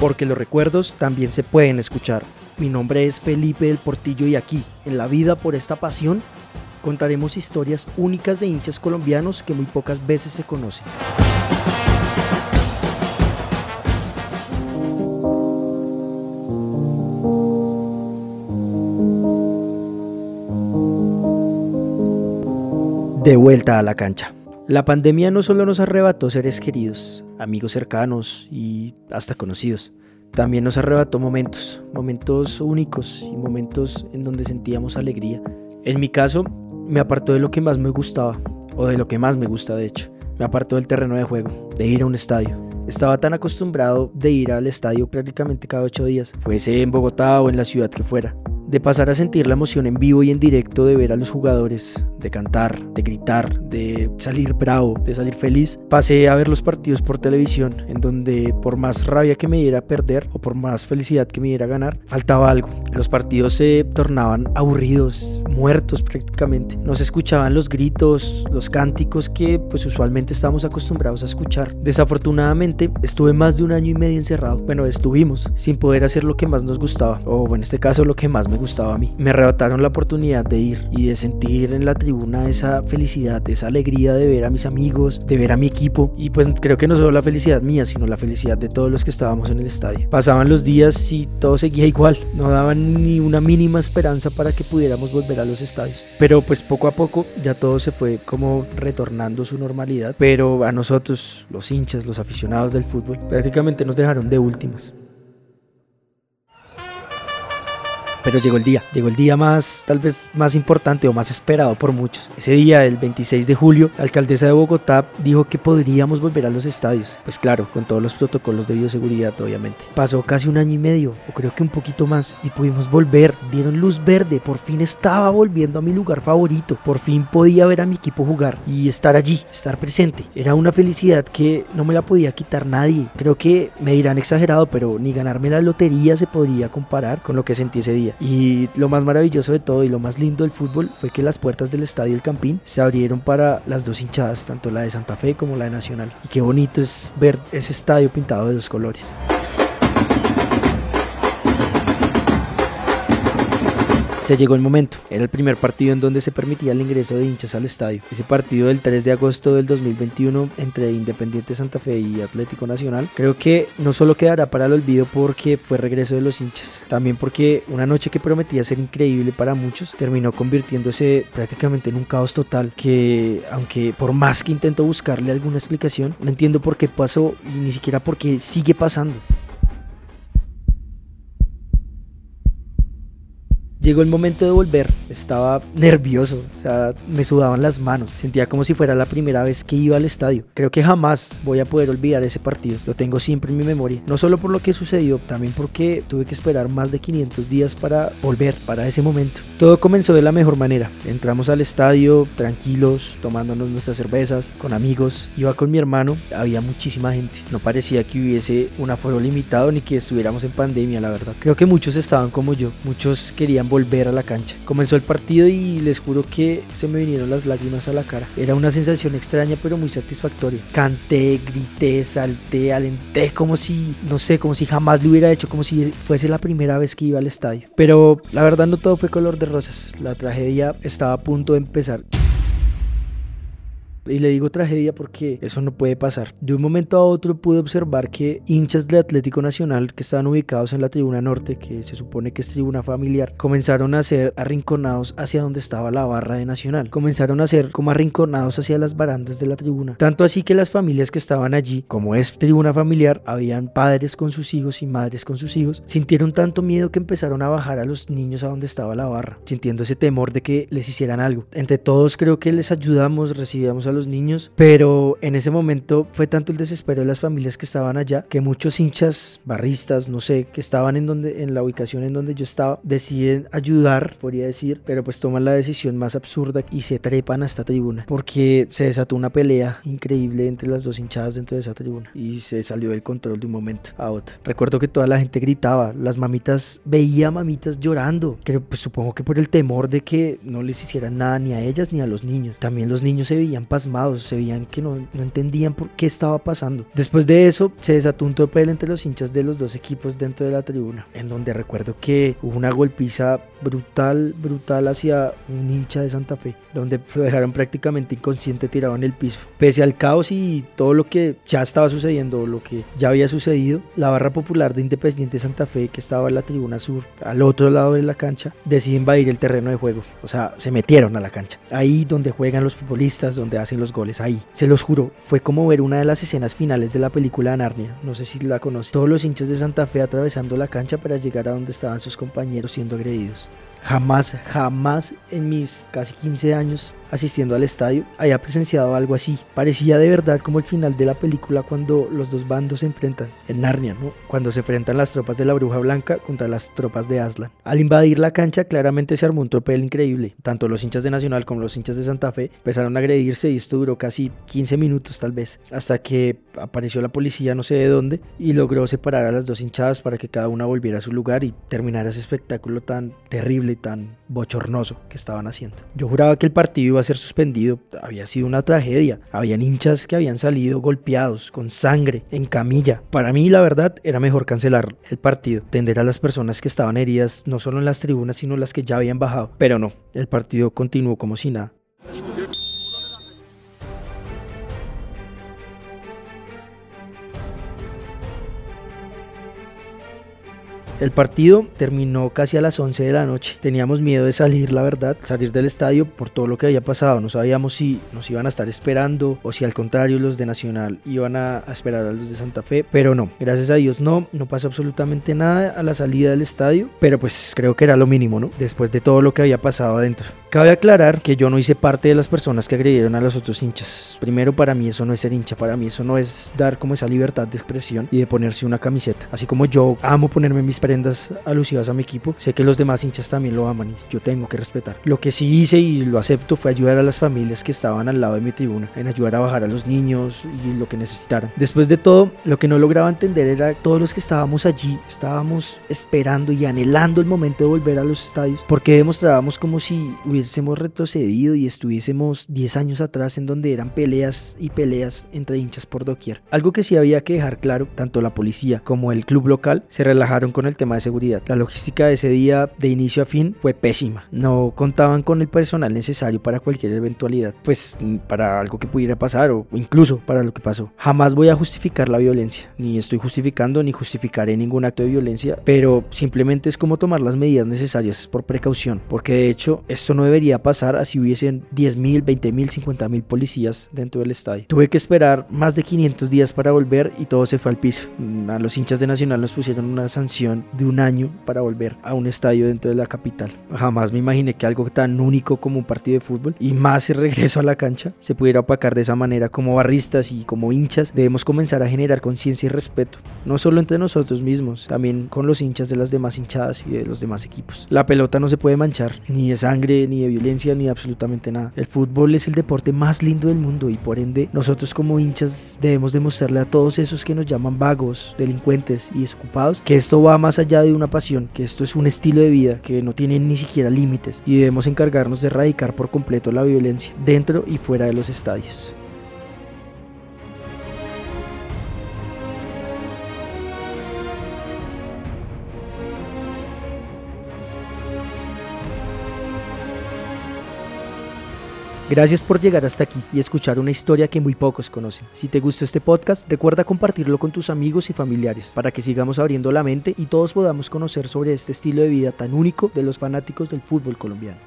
porque los recuerdos también se pueden escuchar. Mi nombre es Felipe del Portillo y aquí, en La Vida por esta pasión, contaremos historias únicas de hinchas colombianos que muy pocas veces se conocen. De vuelta a la cancha. La pandemia no solo nos arrebató seres queridos, amigos cercanos y hasta conocidos, también nos arrebató momentos, momentos únicos y momentos en donde sentíamos alegría. En mi caso, me apartó de lo que más me gustaba, o de lo que más me gusta de hecho. Me apartó del terreno de juego, de ir a un estadio. Estaba tan acostumbrado de ir al estadio prácticamente cada ocho días, fuese en Bogotá o en la ciudad que fuera de pasar a sentir la emoción en vivo y en directo de ver a los jugadores, de cantar, de gritar, de salir bravo, de salir feliz, pasé a ver los partidos por televisión, en donde por más rabia que me diera perder o por más felicidad que me diera ganar, faltaba algo. Los partidos se tornaban aburridos, muertos prácticamente. No se escuchaban los gritos, los cánticos que pues usualmente estamos acostumbrados a escuchar. Desafortunadamente estuve más de un año y medio encerrado. Bueno, estuvimos sin poder hacer lo que más nos gustaba, o en este caso lo que más me gustaba a mí. Me arrebataron la oportunidad de ir y de sentir en la tribuna esa felicidad, esa alegría de ver a mis amigos, de ver a mi equipo y pues creo que no solo la felicidad mía, sino la felicidad de todos los que estábamos en el estadio. Pasaban los días y todo seguía igual, no daban ni una mínima esperanza para que pudiéramos volver a los estadios. Pero pues poco a poco ya todo se fue como retornando su normalidad, pero a nosotros, los hinchas, los aficionados del fútbol, prácticamente nos dejaron de últimas. Pero llegó el día, llegó el día más, tal vez más importante o más esperado por muchos. Ese día, el 26 de julio, la alcaldesa de Bogotá dijo que podríamos volver a los estadios. Pues claro, con todos los protocolos de bioseguridad, obviamente. Pasó casi un año y medio, o creo que un poquito más, y pudimos volver. Dieron luz verde, por fin estaba volviendo a mi lugar favorito. Por fin podía ver a mi equipo jugar y estar allí, estar presente. Era una felicidad que no me la podía quitar nadie. Creo que me dirán exagerado, pero ni ganarme la lotería se podría comparar con lo que sentí ese día. Y lo más maravilloso de todo y lo más lindo del fútbol fue que las puertas del estadio El Campín se abrieron para las dos hinchadas, tanto la de Santa Fe como la de Nacional. Y qué bonito es ver ese estadio pintado de los colores. Se llegó el momento. Era el primer partido en donde se permitía el ingreso de hinchas al estadio. Ese partido del 3 de agosto del 2021 entre Independiente Santa Fe y Atlético Nacional, creo que no solo quedará para el olvido porque fue regreso de los hinchas, también porque una noche que prometía ser increíble para muchos terminó convirtiéndose prácticamente en un caos total que aunque por más que intento buscarle alguna explicación, no entiendo por qué pasó y ni siquiera por qué sigue pasando. Llegó el momento de volver, estaba nervioso, o sea, me sudaban las manos, sentía como si fuera la primera vez que iba al estadio. Creo que jamás voy a poder olvidar ese partido, lo tengo siempre en mi memoria, no solo por lo que sucedió, también porque tuve que esperar más de 500 días para volver, para ese momento. Todo comenzó de la mejor manera, entramos al estadio tranquilos, tomándonos nuestras cervezas, con amigos, iba con mi hermano, había muchísima gente, no parecía que hubiese un aforo limitado ni que estuviéramos en pandemia, la verdad. Creo que muchos estaban como yo, muchos querían volver a la cancha. Comenzó el partido y les juro que se me vinieron las lágrimas a la cara. Era una sensación extraña pero muy satisfactoria. Canté, grité, salté, alenté como si, no sé, como si jamás lo hubiera hecho, como si fuese la primera vez que iba al estadio. Pero la verdad no todo fue color de rosas. La tragedia estaba a punto de empezar. Y le digo tragedia porque eso no puede pasar. De un momento a otro pude observar que hinchas del Atlético Nacional que estaban ubicados en la tribuna norte, que se supone que es tribuna familiar, comenzaron a ser arrinconados hacia donde estaba la barra de Nacional. Comenzaron a ser como arrinconados hacia las barandas de la tribuna. Tanto así que las familias que estaban allí, como es tribuna familiar, habían padres con sus hijos y madres con sus hijos, sintieron tanto miedo que empezaron a bajar a los niños a donde estaba la barra, sintiendo ese temor de que les hicieran algo. Entre todos creo que les ayudamos, recibíamos a los niños, pero en ese momento fue tanto el desespero de las familias que estaban allá que muchos hinchas, barristas, no sé, que estaban en donde en la ubicación en donde yo estaba, deciden ayudar, podría decir, pero pues toman la decisión más absurda y se trepan a esta tribuna porque se desató una pelea increíble entre las dos hinchadas dentro de esa tribuna y se salió del control de un momento a otro. Recuerdo que toda la gente gritaba, las mamitas veía mamitas llorando, que pues supongo que por el temor de que no les hicieran nada ni a ellas ni a los niños. También los niños se veían pasar pasmados, se veían que no, no entendían por qué estaba pasando. Después de eso, se desató un topel entre los hinchas de los dos equipos dentro de la tribuna, en donde recuerdo que hubo una golpiza brutal, brutal hacia un hincha de Santa Fe, donde lo dejaron prácticamente inconsciente tirado en el piso. Pese al caos y todo lo que ya estaba sucediendo, lo que ya había sucedido, la barra popular de Independiente Santa Fe, que estaba en la tribuna sur, al otro lado de la cancha, decide invadir el terreno de juego. O sea, se metieron a la cancha. Ahí donde juegan los futbolistas, donde hacen los goles, ahí. Se los juro, fue como ver una de las escenas finales de la película Narnia. No sé si la conoce. Todos los hinchas de Santa Fe atravesando la cancha para llegar a donde estaban sus compañeros siendo agredidos. Jamás, jamás en mis casi 15 años asistiendo al estadio había presenciado algo así. Parecía de verdad como el final de la película cuando los dos bandos se enfrentan en Narnia, ¿no? Cuando se enfrentan las tropas de la Bruja Blanca contra las tropas de Aslan. Al invadir la cancha claramente se armó un tropel increíble. Tanto los hinchas de Nacional como los hinchas de Santa Fe empezaron a agredirse y esto duró casi 15 minutos tal vez, hasta que apareció la policía no sé de dónde y logró separar a las dos hinchadas para que cada una volviera a su lugar y terminara ese espectáculo tan terrible tan bochornoso que estaban haciendo. Yo juraba que el partido iba a ser suspendido, había sido una tragedia. Habían hinchas que habían salido golpeados, con sangre, en camilla. Para mí, la verdad, era mejor cancelar el partido, tender a las personas que estaban heridas, no solo en las tribunas, sino las que ya habían bajado. Pero no, el partido continuó como si nada. El partido terminó casi a las 11 de la noche. Teníamos miedo de salir, la verdad, salir del estadio por todo lo que había pasado. No sabíamos si nos iban a estar esperando o si al contrario los de Nacional iban a, esperar a los de Santa Fe. Pero no, gracias a Dios no, no pasó absolutamente nada a la salida del estadio. Pero pues creo que era lo mínimo, ¿no? Después de todo lo que había pasado adentro. Cabe aclarar que yo no hice parte de las personas que agredieron a los otros hinchas. Primero, para mí eso no es ser hincha, para mí eso no es dar como esa libertad de expresión y de ponerse una camiseta. Así como yo amo ponerme mis prendas alusivas a mi equipo, sé que los demás hinchas también lo aman y yo tengo que respetar. Lo que sí hice y lo acepto fue ayudar a las familias que estaban al lado de mi tribuna, en ayudar a bajar a los niños y lo que necesitaran. Después de todo, lo que no lograba entender era todos los que estábamos allí, estábamos esperando y anhelando el momento de volver a los estadios, porque demostrábamos como si hubiésemos retrocedido y estuviésemos 10 años atrás en donde eran peleas y peleas entre hinchas por doquier. Algo que sí había que dejar claro, tanto la policía como el club local se relajaron con el tema de seguridad. La logística de ese día de inicio a fin fue pésima. No contaban con el personal necesario para cualquier eventualidad, pues para algo que pudiera pasar o incluso para lo que pasó. Jamás voy a justificar la violencia, ni estoy justificando ni justificaré ningún acto de violencia, pero simplemente es como tomar las medidas necesarias por precaución, porque de hecho esto no debería pasar así hubiesen 10.000, 20.000, 50.000 policías dentro del estadio. Tuve que esperar más de 500 días para volver y todo se fue al piso. A los hinchas de Nacional nos pusieron una sanción de un año para volver a un estadio dentro de la capital. Jamás me imaginé que algo tan único como un partido de fútbol y más el regreso a la cancha se pudiera opacar de esa manera como barristas y como hinchas. Debemos comenzar a generar conciencia y respeto, no solo entre nosotros mismos, también con los hinchas de las demás hinchadas y de los demás equipos. La pelota no se puede manchar, ni de sangre, ni de violencia, ni absolutamente nada. El fútbol es el deporte más lindo del mundo y por ende nosotros como hinchas debemos demostrarle a todos esos que nos llaman vagos, delincuentes y desocupados que esto va más allá de una pasión, que esto es un estilo de vida que no tiene ni siquiera límites y debemos encargarnos de erradicar por completo la violencia dentro y fuera de los estadios. Gracias por llegar hasta aquí y escuchar una historia que muy pocos conocen. Si te gustó este podcast, recuerda compartirlo con tus amigos y familiares para que sigamos abriendo la mente y todos podamos conocer sobre este estilo de vida tan único de los fanáticos del fútbol colombiano.